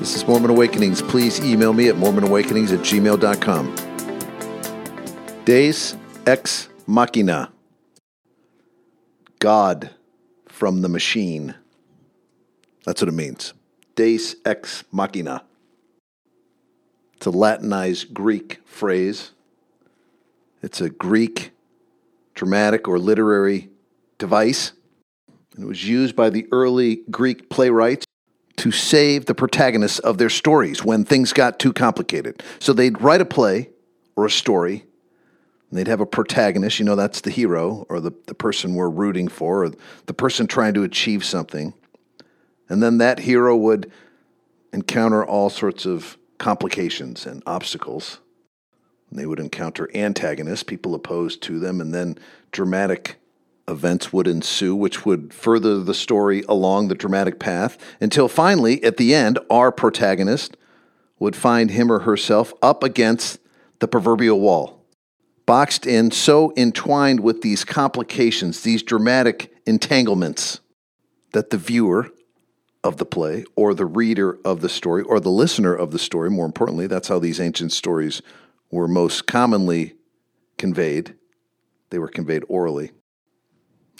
This is Mormon Awakenings. Please email me at mormonawakenings at gmail.com. Deus ex machina. God from the machine. That's what it means. Deus ex machina. It's a Latinized Greek phrase. It's a Greek dramatic or literary device. It was used by the early Greek playwrights to save the protagonists of their stories when things got too complicated. So they'd write a play or a story, and they'd have a protagonist, you know, that's the hero or the, the person we're rooting for, or the person trying to achieve something. And then that hero would encounter all sorts of complications and obstacles. They would encounter antagonists, people opposed to them, and then dramatic events would ensue, which would further the story along the dramatic path until finally, at the end, our protagonist would find him or herself up against the proverbial wall, boxed in, so entwined with these complications, these dramatic entanglements, that the viewer of the play or the reader of the story or the listener of the story, more importantly, that's how these ancient stories were most commonly conveyed. They were conveyed orally.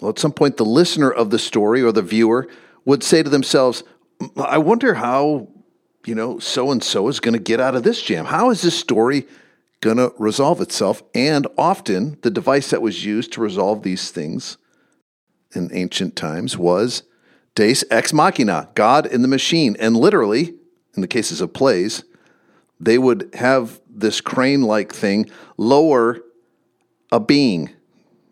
Well, at some point, the listener of the story or the viewer would say to themselves, I wonder how, you know, so and so is going to get out of this jam. How is this story going to resolve itself? And often, the device that was used to resolve these things in ancient times was Deus ex machina, God in the machine. And literally, in the cases of plays, they would have this crane like thing lower a being,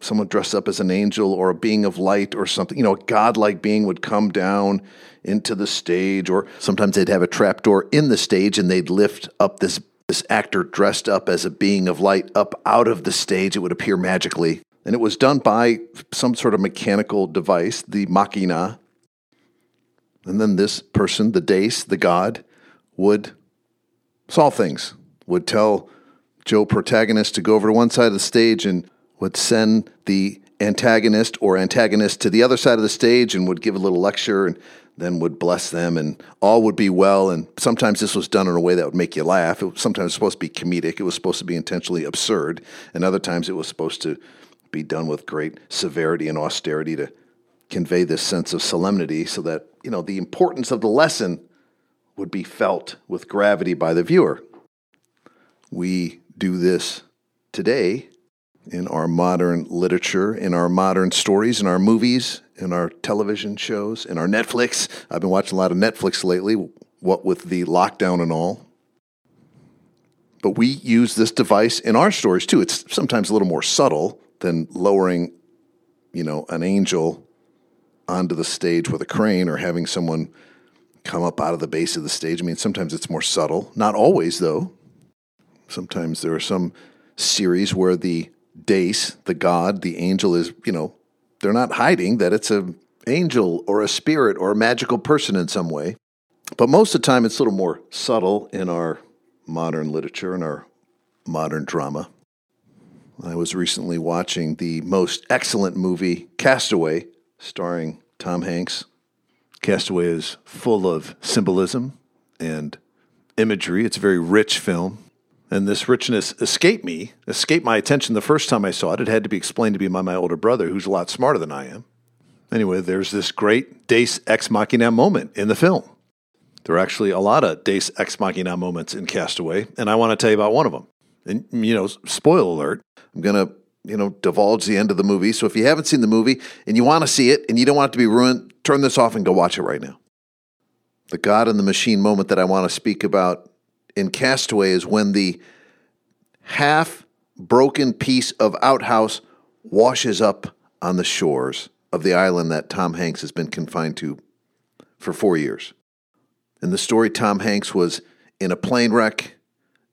someone dressed up as an angel or a being of light or something, you know, a godlike being would come down into the stage, or sometimes they'd have a trapdoor in the stage and they'd lift up this, this actor dressed up as a being of light up out of the stage. It would appear magically. And it was done by some sort of mechanical device, the machina, and then this person, the deus, the God, would solve things, would tell Joe protagonist to go over to one side of the stage and would send the antagonist or antagonist to the other side of the stage and would give a little lecture and then would bless them and all would be well. And sometimes this was done in a way that would make you laugh. It was sometimes supposed to be comedic. It was supposed to be intentionally absurd. And other times it was supposed to be done with great severity and austerity to convey this sense of solemnity so that, you know, the importance of the lesson would be felt with gravity by the viewer. We do this today in our modern literature, in our modern stories, in our movies, in our television shows, in our Netflix. I've been watching a lot of Netflix lately, what with the lockdown and all. But we use this device in our stories too. It's sometimes a little more subtle than lowering, you know, an angel onto the stage with a crane or having someone come up out of the base of the stage. I mean, sometimes it's more subtle. Not always, though. Sometimes there are some series where the Deus, the god, the angel is, you know, they're not hiding that it's an angel or a spirit or a magical person in some way. But most of the time, it's a little more subtle in our modern literature and our modern drama. I was recently watching the most excellent movie, Castaway, starring Tom Hanks. Castaway is full of symbolism and imagery. It's a very rich film. And this richness escaped me, escaped my attention the first time I saw it. It had to be explained to me by my older brother, who's a lot smarter than I am. Anyway, there's this great Deus Ex Machina moment in the film. There are actually a lot of Deus Ex Machina moments in Castaway, and I want to tell you about one of them. And, you know, spoil alert, I'm going to, you know, divulge the end of the movie. So if you haven't seen the movie and you want to see it and you don't want it to be ruined, turn this off and go watch it right now. The God and the machine moment that I want to speak about in Castaway is when the half broken piece of outhouse washes up on the shores of the island that Tom Hanks has been confined to for four years. In the story, Tom Hanks was in a plane wreck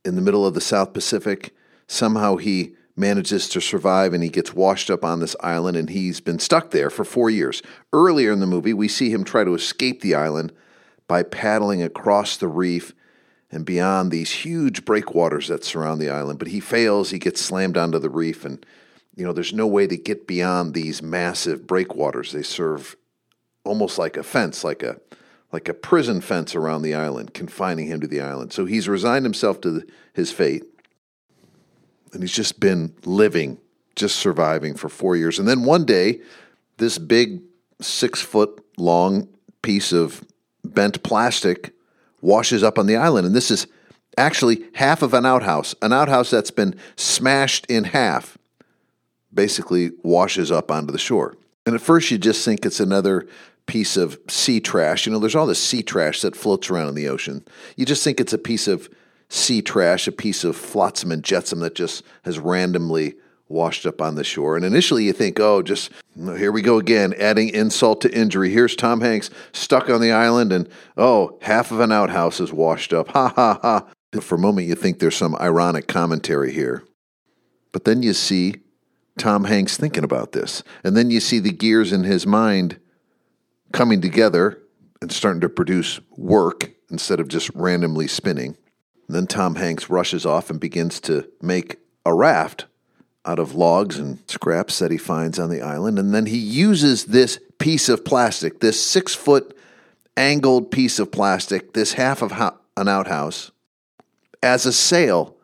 in the middle of the South Pacific. Somehow he manages to survive and he gets washed up on this island and he's been stuck there for four years. Earlier in the movie, we see him try to escape the island by paddling across the reef and beyond these huge breakwaters that surround the island. But he fails, he gets slammed onto the reef, and you know, there's no way to get beyond these massive breakwaters. They serve almost like a fence, like a like a prison fence around the island, confining him to the island. So he's resigned himself to the, his fate, and he's just been living, just surviving for four years. And then one day, this big six foot long piece of bent plastic washes up on the island. And this is actually half of an outhouse, an outhouse that's been smashed in half, basically washes up onto the shore. And at first, you just think it's another piece of sea trash. You know, there's all this sea trash that floats around in the ocean. You just think it's a piece of sea trash, a piece of flotsam and jetsam that just has randomly washed up on the shore. And initially you think, oh, just here we go again, adding insult to injury. Here's Tom Hanks stuck on the island, and oh, half of an outhouse is washed up. Ha ha ha. For a moment, you think there's some ironic commentary here. But then you see Tom Hanks thinking about this. And then you see the gears in his mind coming together and starting to produce work instead of just randomly spinning. And then Tom Hanks rushes off and begins to make a raft out of logs and scraps that he finds on the island. And then he uses this piece of plastic, this six foot angled piece of plastic, this half of an outhouse, as a sail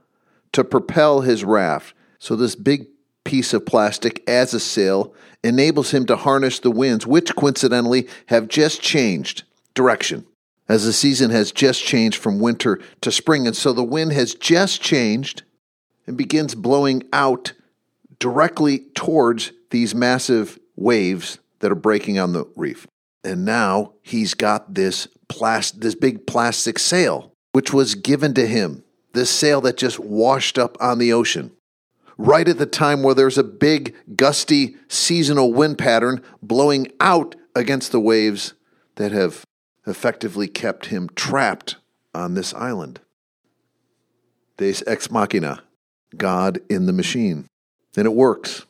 to propel his raft. So, this big piece of plastic as a sail enables him to harness the winds, which coincidentally have just changed direction as the season has just changed from winter to spring. And so the wind has just changed and begins blowing out directly towards these massive waves that are breaking on the reef. And now he's got this plastic, this big plastic sail, which was given to him, this sail that just washed up on the ocean. Right at the time where there's a big, gusty, seasonal wind pattern blowing out against the waves that have effectively kept him trapped on this island. Deus ex machina, God in the machine. And it works.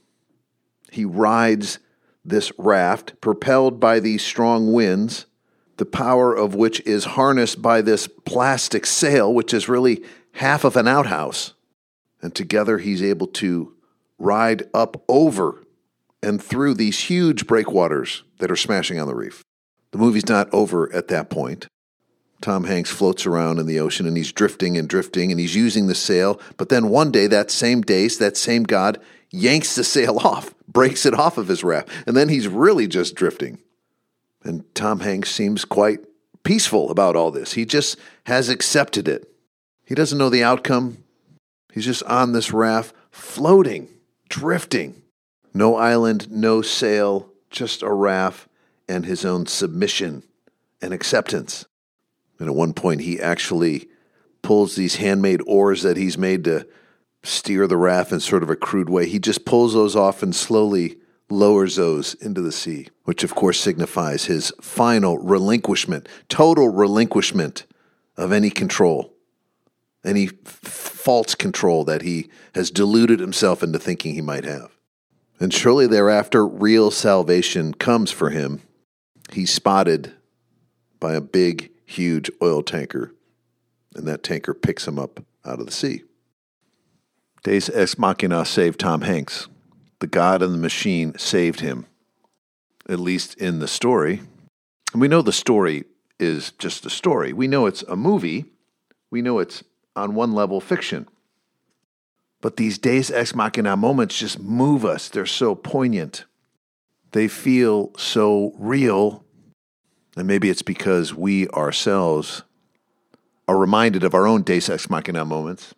He rides this raft, propelled by these strong winds, the power of which is harnessed by this plastic sail, which is really half of an outhouse. And together he's able to ride up over and through these huge breakwaters that are smashing on the reef. The movie's not over at that point. Tom Hanks floats around in the ocean and he's drifting and drifting and he's using the sail. But then one day, that same Deus, that same God, yanks the sail off, breaks it off of his raft, and then he's really just drifting. And Tom Hanks seems quite peaceful about all this. He just has accepted it. He doesn't know the outcome. He's just on this raft, floating, drifting. No island, no sail, just a raft and his own submission and acceptance. And at one point, he actually pulls these handmade oars that he's made to steer the raft in sort of a crude way. He just pulls those off and slowly lowers those into the sea, which of course signifies his final relinquishment, total relinquishment of any control, any f- false control that he has deluded himself into thinking he might have. And surely thereafter, real salvation comes for him he's spotted by a big, huge oil tanker, and that tanker picks him up out of the sea. Deus Ex Machina saved Tom Hanks. The God and the machine saved him, at least in the story. And we know the story is just a story. We know it's a movie. We know it's, on one level, fiction. But these Deus Ex Machina moments just move us. They're so poignant. They feel so real. And maybe it's because we ourselves are reminded of our own Deus Ex Machina moments,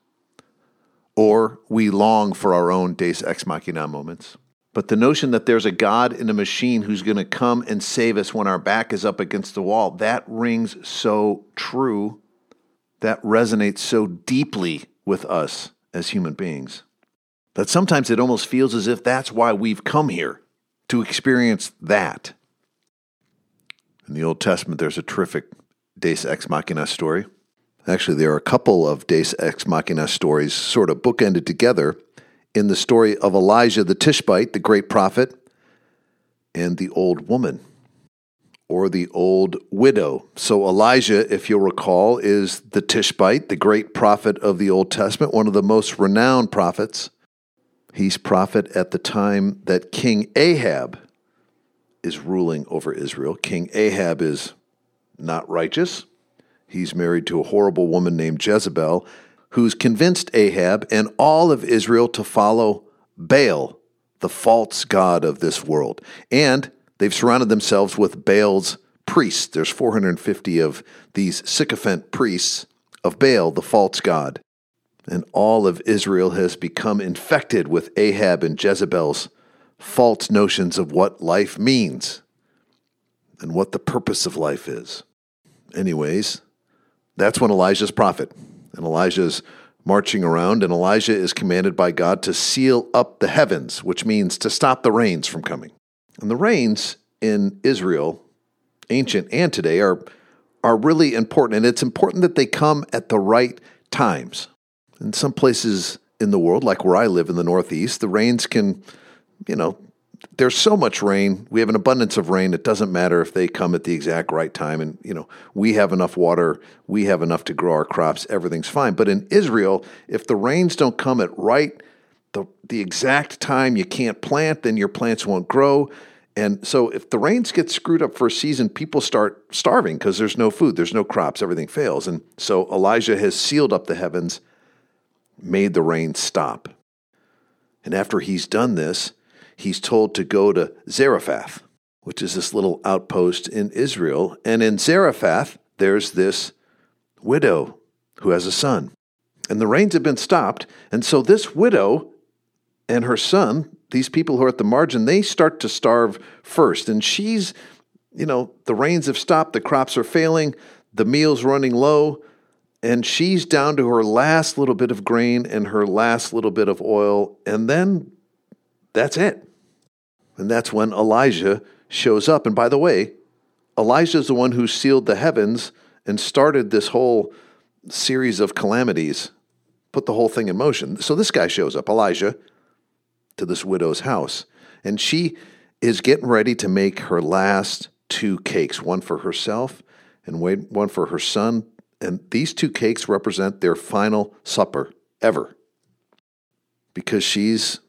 or we long for our own Deus Ex Machina moments. But the notion that there's a God in a machine who's going to come and save us when our back is up against the wall, that rings so true. That resonates so deeply with us as human beings that sometimes it almost feels as if that's why we've come here to experience that. In the Old Testament, there's a terrific Deus Ex Machina story. Actually, there are a couple of Deus Ex Machina stories sort of bookended together in the story of Elijah the Tishbite, the great prophet, and the old woman or the old widow. So, Elijah, if you'll recall, is the Tishbite, the great prophet of the Old Testament, one of the most renowned prophets. He's prophet at the time that King Ahab is ruling over Israel. King Ahab is not righteous. He's married to a horrible woman named Jezebel, who's convinced Ahab and all of Israel to follow Baal, the false god of this world. And they've surrounded themselves with Baal's priests. There's 450 of these sycophant priests of Baal, the false god. And all of Israel has become infected with Ahab and Jezebel's false notions of what life means and what the purpose of life is. Anyways, that's when Elijah's prophet. And Elijah's marching around, and Elijah is commanded by God to seal up the heavens, which means to stop the rains from coming. And the rains in Israel, ancient and today, are, are really important. And it's important that they come at the right times. In some places in the world, like where I live in the Northeast, the rains can, you know, there's so much rain. We have an abundance of rain. It doesn't matter if they come at the exact right time. And, you know, we have enough water. We have enough to grow our crops. Everything's fine. But in Israel, if the rains don't come at right, the, the exact time you can't plant, then your plants won't grow. And so if the rains get screwed up for a season, people start starving because there's no food, there's no crops, everything fails. And so Elijah has sealed up the heavens, made the rain stop. And after he's done this, he's told to go to Zarephath, which is this little outpost in Israel. And in Zarephath, there's this widow who has a son. And the rains have been stopped. And so this widow and her son, these people who are at the margin, they start to starve first. And she's, you know, the rains have stopped, the crops are failing, the meal's running low, and she's down to her last little bit of grain and her last little bit of oil. And then that's it. And that's when Elijah shows up. And by the way, Elijah is the one who sealed the heavens and started this whole series of calamities, put the whole thing in motion. So this guy shows up, Elijah, to this widow's house. And she is getting ready to make her last two cakes, one for herself and one for her son. And these two cakes represent their final supper ever because she's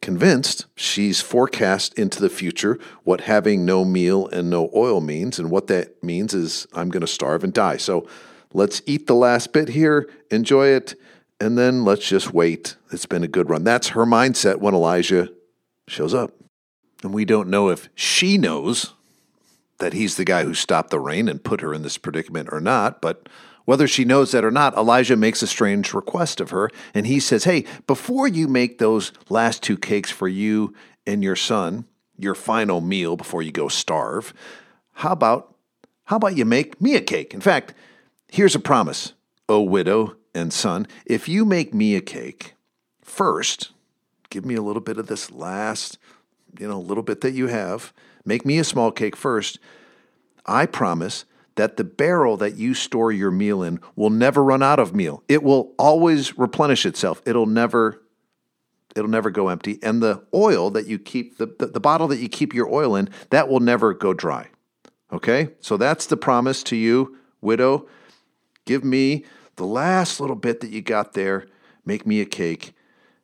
convinced she's forecast into the future what having no meal and no oil means. And what that means is I'm going to starve and die. So let's eat the last bit here, enjoy it, and then let's just wait. It's been a good run. That's her mindset when Elijah shows up. And we don't know if she knows that he's the guy who stopped the rain and put her in this predicament or not, but whether she knows that or not, Elijah makes a strange request of her, and he says, Hey, before you make those last two cakes for you and your son, your final meal before you go starve, how about how about you make me a cake? In fact, here's a promise, O widow and son. If you make me a cake first, give me a little bit of this last, you know, little bit that you have, make me a small cake first. I promise that the barrel that you store your meal in will never run out of meal. It will always replenish itself. It'll never it'll never go empty. And the oil that you keep the, the, the bottle that you keep your oil in, that will never go dry. Okay? So that's the promise to you, widow. Give me the last little bit that you got there, make me a cake,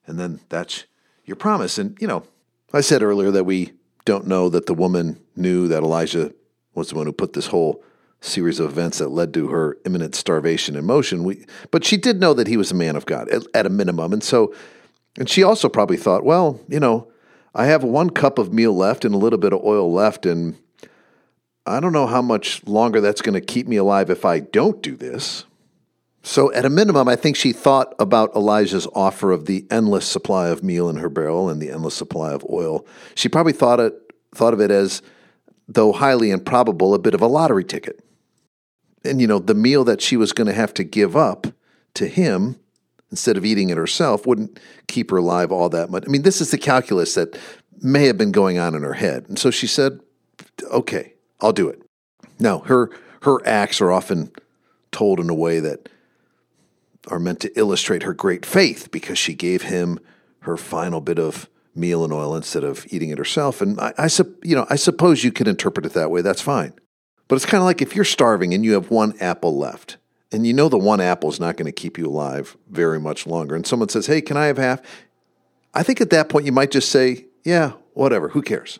and then that's your promise. And you know, I said earlier that we don't know that the woman knew that Elijah was the one who put this whole series of events that led to her imminent starvation in motion. We, but she did know that he was a man of God at, at a minimum. And so, and she also probably thought, well, you know, I have one cup of meal left and a little bit of oil left. And I don't know how much longer that's going to keep me alive if I don't do this. So, at a minimum, I think she thought about Elijah's offer of the endless supply of meal in her barrel and the endless supply of oil. She probably thought it thought of it as, though highly improbable, a bit of a lottery ticket and you know the meal that she was going to have to give up to him instead of eating it herself wouldn't keep her alive all that much. I mean, this is the calculus that may have been going on in her head. And so she said, "Okay, I'll do it." Now, her her acts are often told in a way that are meant to illustrate her great faith because she gave him her final bit of meal and oil instead of eating it herself. And I, I you know, I suppose you could interpret it that way. That's fine. But it's kind of like if you're starving and you have one apple left, and you know the one apple is not going to keep you alive very much longer, and someone says, Hey, can I have half? I think at that point you might just say, Yeah, whatever, who cares?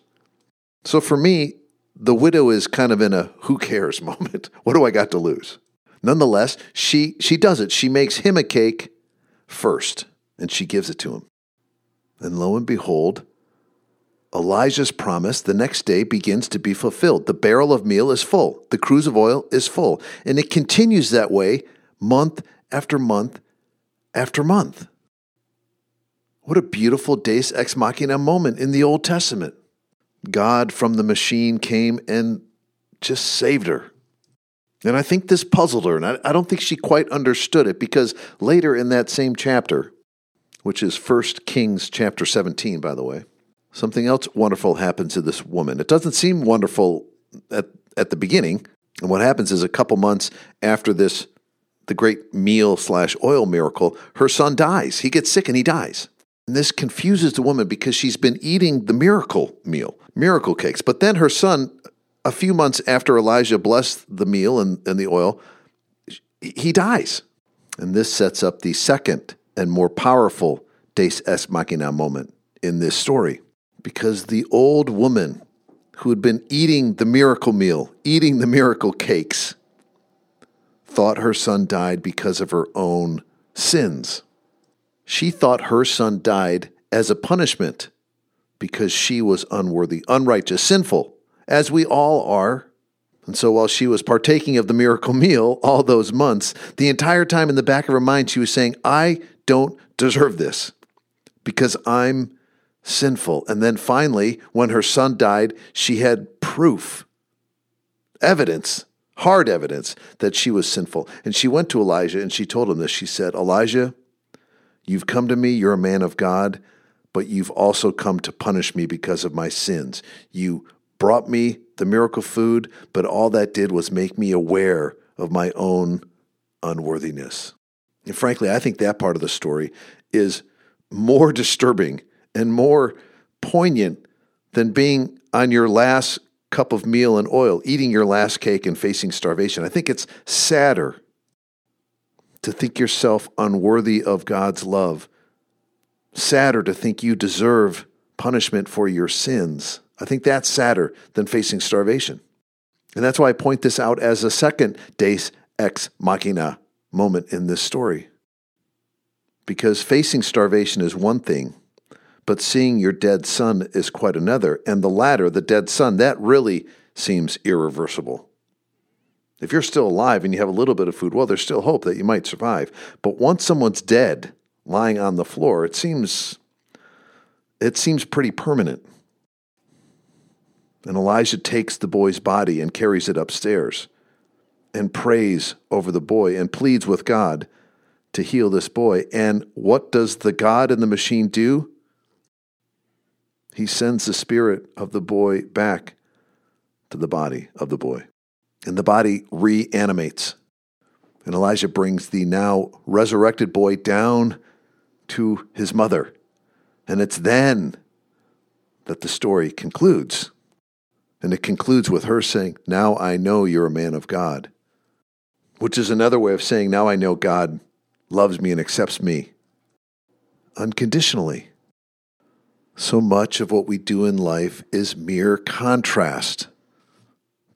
So for me, the widow is kind of in a who cares moment. what do I got to lose? Nonetheless, she she does it. She makes him a cake first and she gives it to him. And lo and behold, Elijah's promise the next day begins to be fulfilled. The barrel of meal is full, the cruse of oil is full, and it continues that way month after month after month. What a beautiful Deus Ex Machina moment in the Old Testament. God from the machine came and just saved her. And I think this puzzled her, and I, I don't think she quite understood it because later in that same chapter, which is 1 Kings chapter 17, by the way, something else wonderful happens to this woman. It doesn't seem wonderful at, at the beginning. And what happens is a couple months after this, the great meal slash oil miracle, her son dies. He gets sick and he dies. And this confuses the woman because she's been eating the miracle meal, miracle cakes. But then her son, a few months after Elijah blessed the meal and, and the oil, he dies. And this sets up the second and more powerful Deus Ex Machina moment in this story. Because the old woman who had been eating the miracle meal, eating the miracle cakes, thought her son died because of her own sins. She thought her son died as a punishment because she was unworthy, unrighteous, sinful, as we all are. And so while she was partaking of the miracle meal all those months, the entire time in the back of her mind, she was saying, I don't deserve this because I'm sinful. And then finally, when her son died, she had proof, evidence, hard evidence that she was sinful. And she went to Elijah and she told him this. She said, Elijah, You've come to me, you're a man of God, but you've also come to punish me because of my sins. You brought me the miracle food, but all that did was make me aware of my own unworthiness. And frankly, I think that part of the story is more disturbing and more poignant than being on your last cup of meal and oil, eating your last cake and facing starvation. I think it's sadder to think yourself unworthy of God's love, sadder to think you deserve punishment for your sins. I think that's sadder than facing starvation. And that's why I point this out as a second Deus ex machina moment in this story. Because facing starvation is one thing, but seeing your dead son is quite another. And the latter, the dead son, that really seems irreversible. If you're still alive and you have a little bit of food, well, there's still hope that you might survive. But once someone's dead, lying on the floor, it seems it seems pretty permanent. And Elijah takes the boy's body and carries it upstairs and prays over the boy and pleads with God to heal this boy. And what does the God in the machine do? He sends the spirit of the boy back to the body of the boy and the body reanimates. And Elijah brings the now resurrected boy down to his mother. And it's then that the story concludes. And it concludes with her saying, Now I know you're a man of God, which is another way of saying, Now I know God loves me and accepts me unconditionally. So much of what we do in life is mere contrast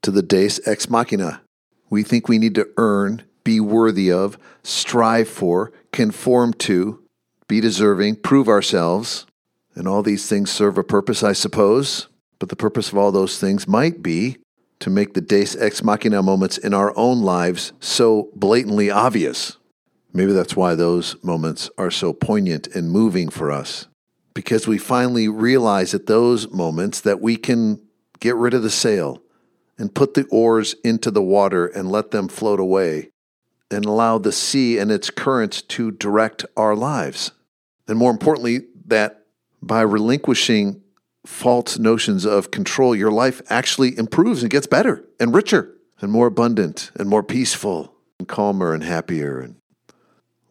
to the Deus ex machina. We think we need to earn, be worthy of, strive for, conform to, be deserving, prove ourselves. And all these things serve a purpose, I suppose. But the purpose of all those things might be to make the Deus ex machina moments in our own lives so blatantly obvious. Maybe that's why those moments are so poignant and moving for us. Because we finally realize at those moments that we can get rid of the sail, and put the oars into the water and let them float away and allow the sea and its currents to direct our lives. And more importantly, that by relinquishing false notions of control, your life actually improves and gets better and richer and more abundant and more peaceful and calmer and happier. And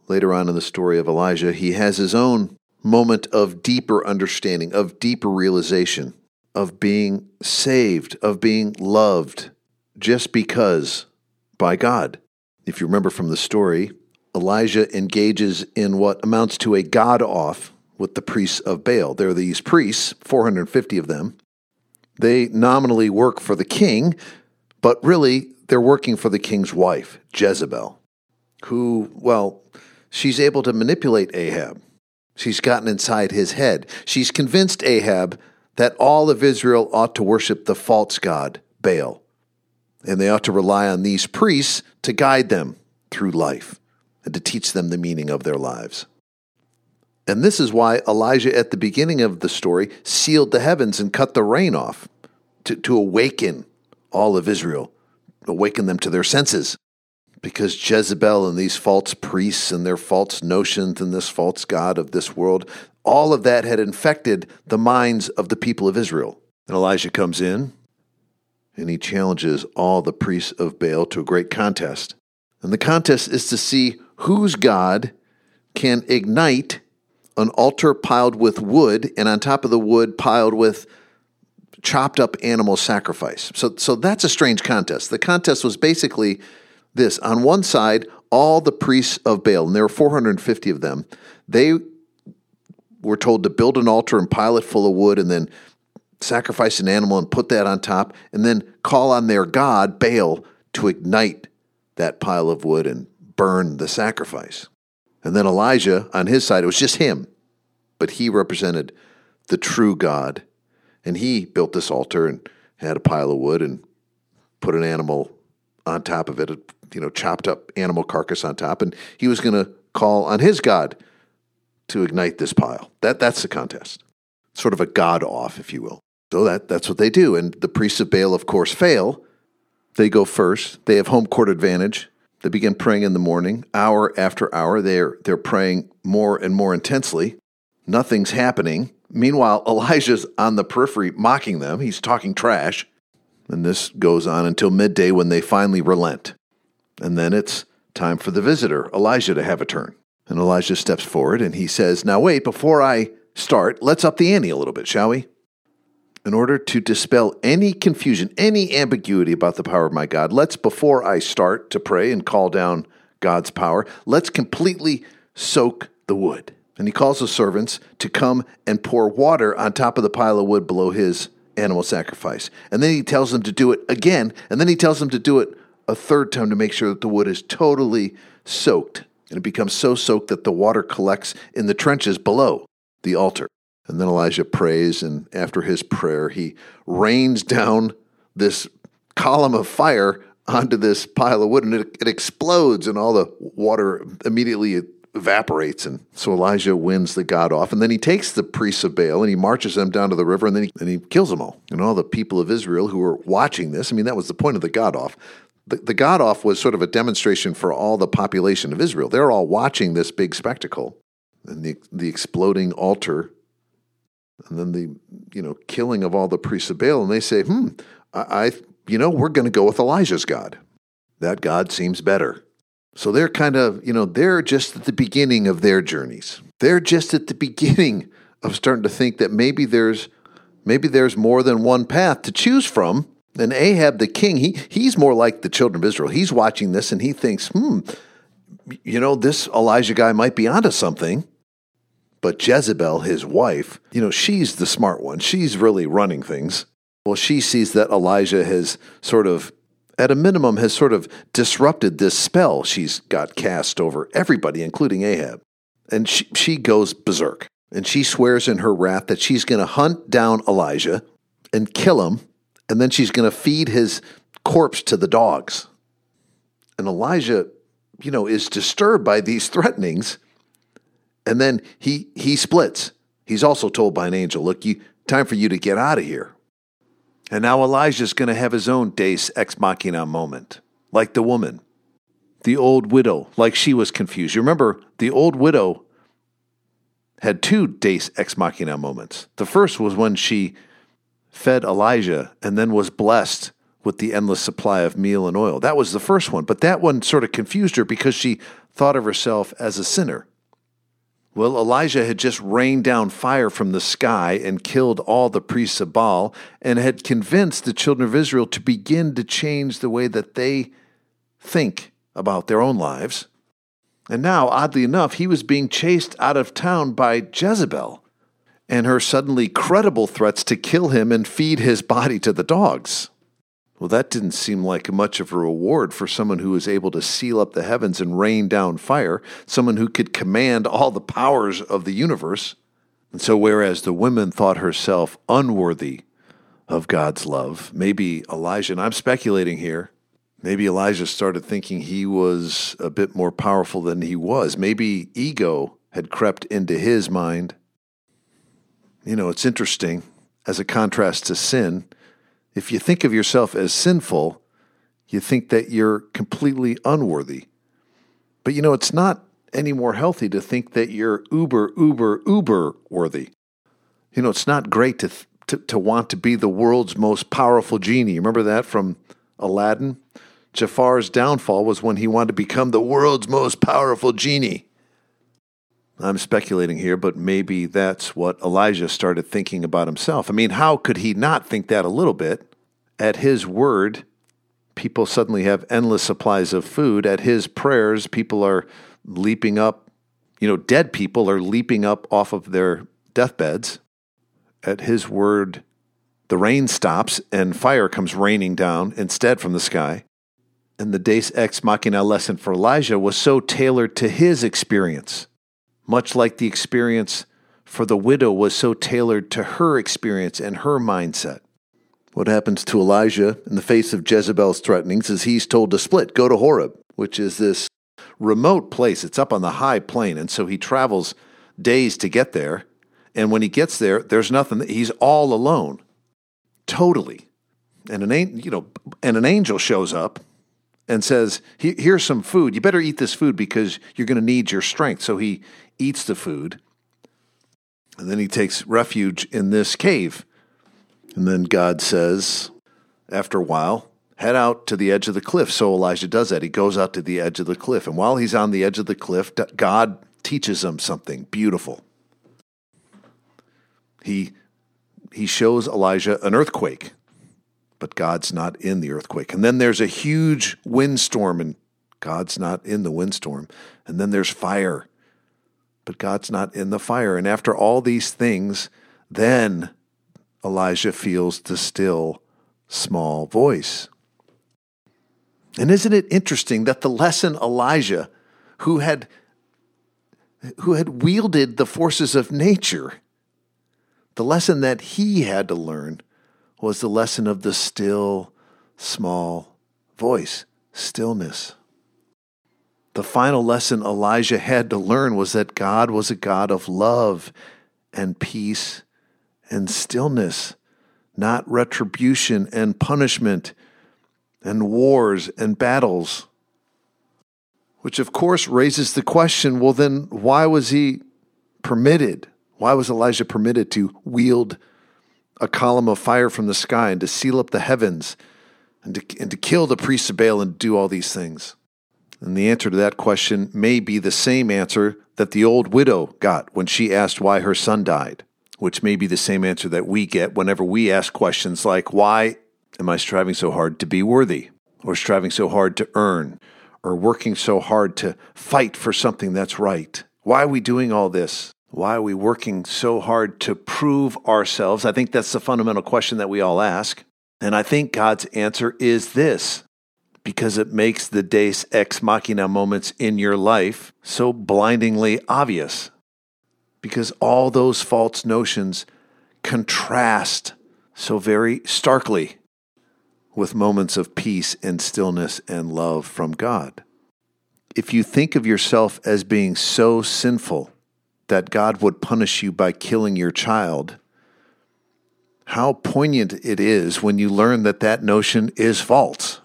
later on in the story of Elijah, he has his own moment of deeper understanding, of deeper realization of being saved, of being loved, just because by God. If you remember from the story, Elijah engages in what amounts to a God off with the priests of Baal. There are these priests, 450 of them, They nominally work for the king, but really they're working for the king's wife, Jezebel, who, well, she's able to manipulate Ahab. She's gotten inside his head. She's convinced Ahab that all of Israel ought to worship the false god, Baal, and they ought to rely on these priests to guide them through life and to teach them the meaning of their lives. And this is why Elijah, at the beginning of the story, sealed the heavens and cut the rain off to, to awaken all of Israel, awaken them to their senses. Because Jezebel and these false priests and their false notions and this false God of this world, all of that had infected the minds of the people of Israel. And Elijah comes in and he challenges all the priests of Baal to a great contest. And the contest is to see whose God can ignite an altar piled with wood, and on top of the wood piled with chopped up animal sacrifice. So, so that's a strange contest. The contest was basically this on one side, all the priests of Baal, and there were 450 of them, they were told to build an altar and pile it full of wood and then sacrifice an animal and put that on top, and then call on their god, Baal, to ignite that pile of wood and burn the sacrifice. And then Elijah, on his side, it was just him, but he represented the true God. And he built this altar and had a pile of wood and put an animal on top of it, you know, chopped up animal carcass on top. And he was going to call on his God to ignite this pile. That, that's the contest. Sort of a God off, if you will. So that, that's what they do. And the priests of Baal, of course, fail. They go first. They have home court advantage. They begin praying in the morning, hour after hour. They're, they're praying more and more intensely. Nothing's happening. Meanwhile, Elijah's on the periphery mocking them. He's talking trash. And this goes on until midday when they finally relent. And then it's time for the visitor, Elijah, to have a turn. And Elijah steps forward and he says, Now wait, before I start, let's up the ante a little bit, shall we? in order to dispel any confusion, any ambiguity about the power of my God, let's, before I start to pray and call down God's power, let's completely soak the wood. And he calls the servants to come and pour water on top of the pile of wood below his animal sacrifice. And then he tells them to do it again. And then he tells them to do it a third time to make sure that the wood is totally soaked. And it becomes so soaked that the water collects in the trenches below the altar. And then Elijah prays, and after his prayer, he rains down this column of fire onto this pile of wood, and it, it explodes, and all the water immediately evaporates. And so Elijah wins the god off, and then he takes the priests of Baal and he marches them down to the river, and then he, and he kills them all. And all the people of Israel who were watching this, I mean, that was the point of the god off. The, the god off was sort of a demonstration for all the population of Israel. They're all watching this big spectacle. And the, the exploding altar and then the you know killing of all the priests of Baal, and they say, "Hmm, I, I you know we're going to go with Elijah's God. That God seems better." So they're kind of you know they're just at the beginning of their journeys. They're just at the beginning of starting to think that maybe there's maybe there's more than one path to choose from. And Ahab the king, he he's more like the children of Israel. He's watching this and he thinks, "Hmm, you know this Elijah guy might be onto something." But Jezebel, his wife, you know, she's the smart one. She's really running things. Well, she sees that Elijah has sort of, at a minimum, has sort of disrupted this spell she's got cast over everybody, including Ahab. And she, she goes berserk. And she swears in her wrath that she's going to hunt down Elijah and kill him. And then she's going to feed his corpse to the dogs. And Elijah, you know, is disturbed by these threatenings and then he he splits. He's also told by an angel, "Look, you time for you to get out of here." And now Elijah's going to have his own deus ex machina moment, like the woman, the old widow, like she was confused. You remember the old widow had two deus ex machina moments. The first was when she fed Elijah and then was blessed with the endless supply of meal and oil. That was the first one, but that one sort of confused her because she thought of herself as a sinner. Well, Elijah had just rained down fire from the sky and killed all the priests of Baal and had convinced the children of Israel to begin to change the way that they think about their own lives. And now, oddly enough, he was being chased out of town by Jezebel. And her suddenly credible threats to kill him and feed his body to the dogs. Well, that didn't seem like much of a reward for someone who was able to seal up the heavens and rain down fire, someone who could command all the powers of the universe. And so, whereas the woman thought herself unworthy of God's love, maybe Elijah, and I'm speculating here, maybe Elijah started thinking he was a bit more powerful than he was. Maybe ego had crept into his mind. You know, it's interesting as a contrast to sin if you think of yourself as sinful, you think that you're completely unworthy. But you know, it's not any more healthy to think that you're uber, uber, uber worthy. You know, it's not great to, to, to want to be the world's most powerful genie. Remember that from Aladdin? Jafar's downfall was when he wanted to become the world's most powerful genie. I'm speculating here, but maybe that's what Elijah started thinking about himself. I mean, how could he not think that a little bit? At his word, people suddenly have endless supplies of food. At his prayers, people are leaping up. You know, dead people are leaping up off of their deathbeds. At his word, the rain stops and fire comes raining down instead from the sky. And the Deus Ex Machina lesson for Elijah was so tailored to his experience much like the experience for the widow was so tailored to her experience and her mindset. What happens to Elijah in the face of Jezebel's threatenings is he's told to split, go to Horeb, which is this remote place. It's up on the high plain. And so he travels days to get there. And when he gets there, there's nothing. He's all alone, totally. And an, you know, and an angel shows up and says, Here's some food. You better eat this food because you're going to need your strength. So he eats the food. And then he takes refuge in this cave. And then God says, after a while, head out to the edge of the cliff. So Elijah does that. He goes out to the edge of the cliff. And while he's on the edge of the cliff, God teaches him something beautiful. He, he shows Elijah an earthquake but God's not in the earthquake. And then there's a huge windstorm, and God's not in the windstorm. And then there's fire, but God's not in the fire. And after all these things, then Elijah feels the still small voice. And isn't it interesting that the lesson Elijah, who had who had wielded the forces of nature, the lesson that he had to learn was the lesson of the still, small voice, stillness. The final lesson Elijah had to learn was that God was a God of love and peace and stillness, not retribution and punishment and wars and battles. Which, of course, raises the question well, then why was he permitted? Why was Elijah permitted to wield a column of fire from the sky and to seal up the heavens and to, and to kill the priests of Baal and do all these things? And the answer to that question may be the same answer that the old widow got when she asked why her son died, which may be the same answer that we get whenever we ask questions like, Why am I striving so hard to be worthy? Or striving so hard to earn? Or working so hard to fight for something that's right? Why are we doing all this? Why are we working so hard to prove ourselves? I think that's the fundamental question that we all ask. And I think God's answer is this because it makes the Deus ex machina moments in your life so blindingly obvious. Because all those false notions contrast so very starkly with moments of peace and stillness and love from God. If you think of yourself as being so sinful, that God would punish you by killing your child, how poignant it is when you learn that that notion is false.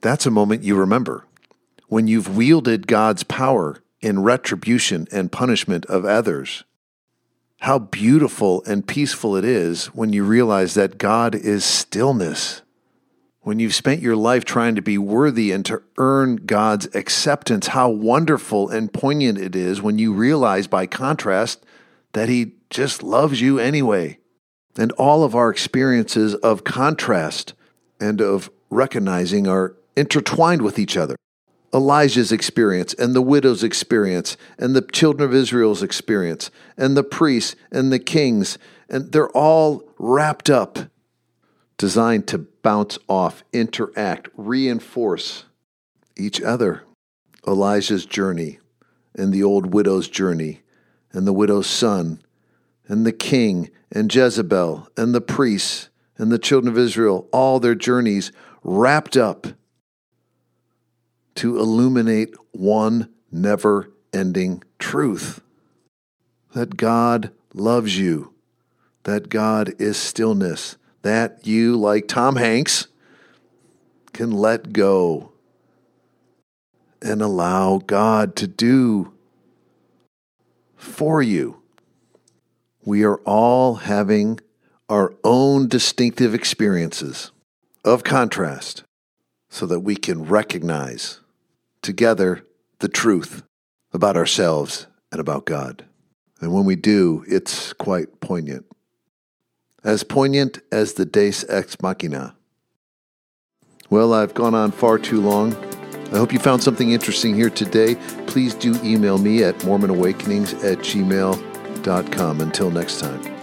That's a moment you remember. When you've wielded God's power in retribution and punishment of others, how beautiful and peaceful it is when you realize that God is stillness when you've spent your life trying to be worthy and to earn God's acceptance, how wonderful and poignant it is when you realize, by contrast, that He just loves you anyway. And all of our experiences of contrast and of recognizing are intertwined with each other. Elijah's experience and the widow's experience and the children of Israel's experience and the priests and the kings. And they're all wrapped up, designed to bounce off, interact, reinforce each other. Elijah's journey and the old widow's journey and the widow's son and the king and Jezebel and the priests and the children of Israel, all their journeys wrapped up to illuminate one never ending truth that God loves you, that God is stillness, that you, like Tom Hanks, can let go and allow God to do for you. We are all having our own distinctive experiences of contrast so that we can recognize together the truth about ourselves and about God. And when we do, it's quite poignant. As poignant as the Deus Ex Machina. Well, I've gone on far too long. I hope you found something interesting here today. Please do email me at mormonawakenings at gmail.com. Until next time.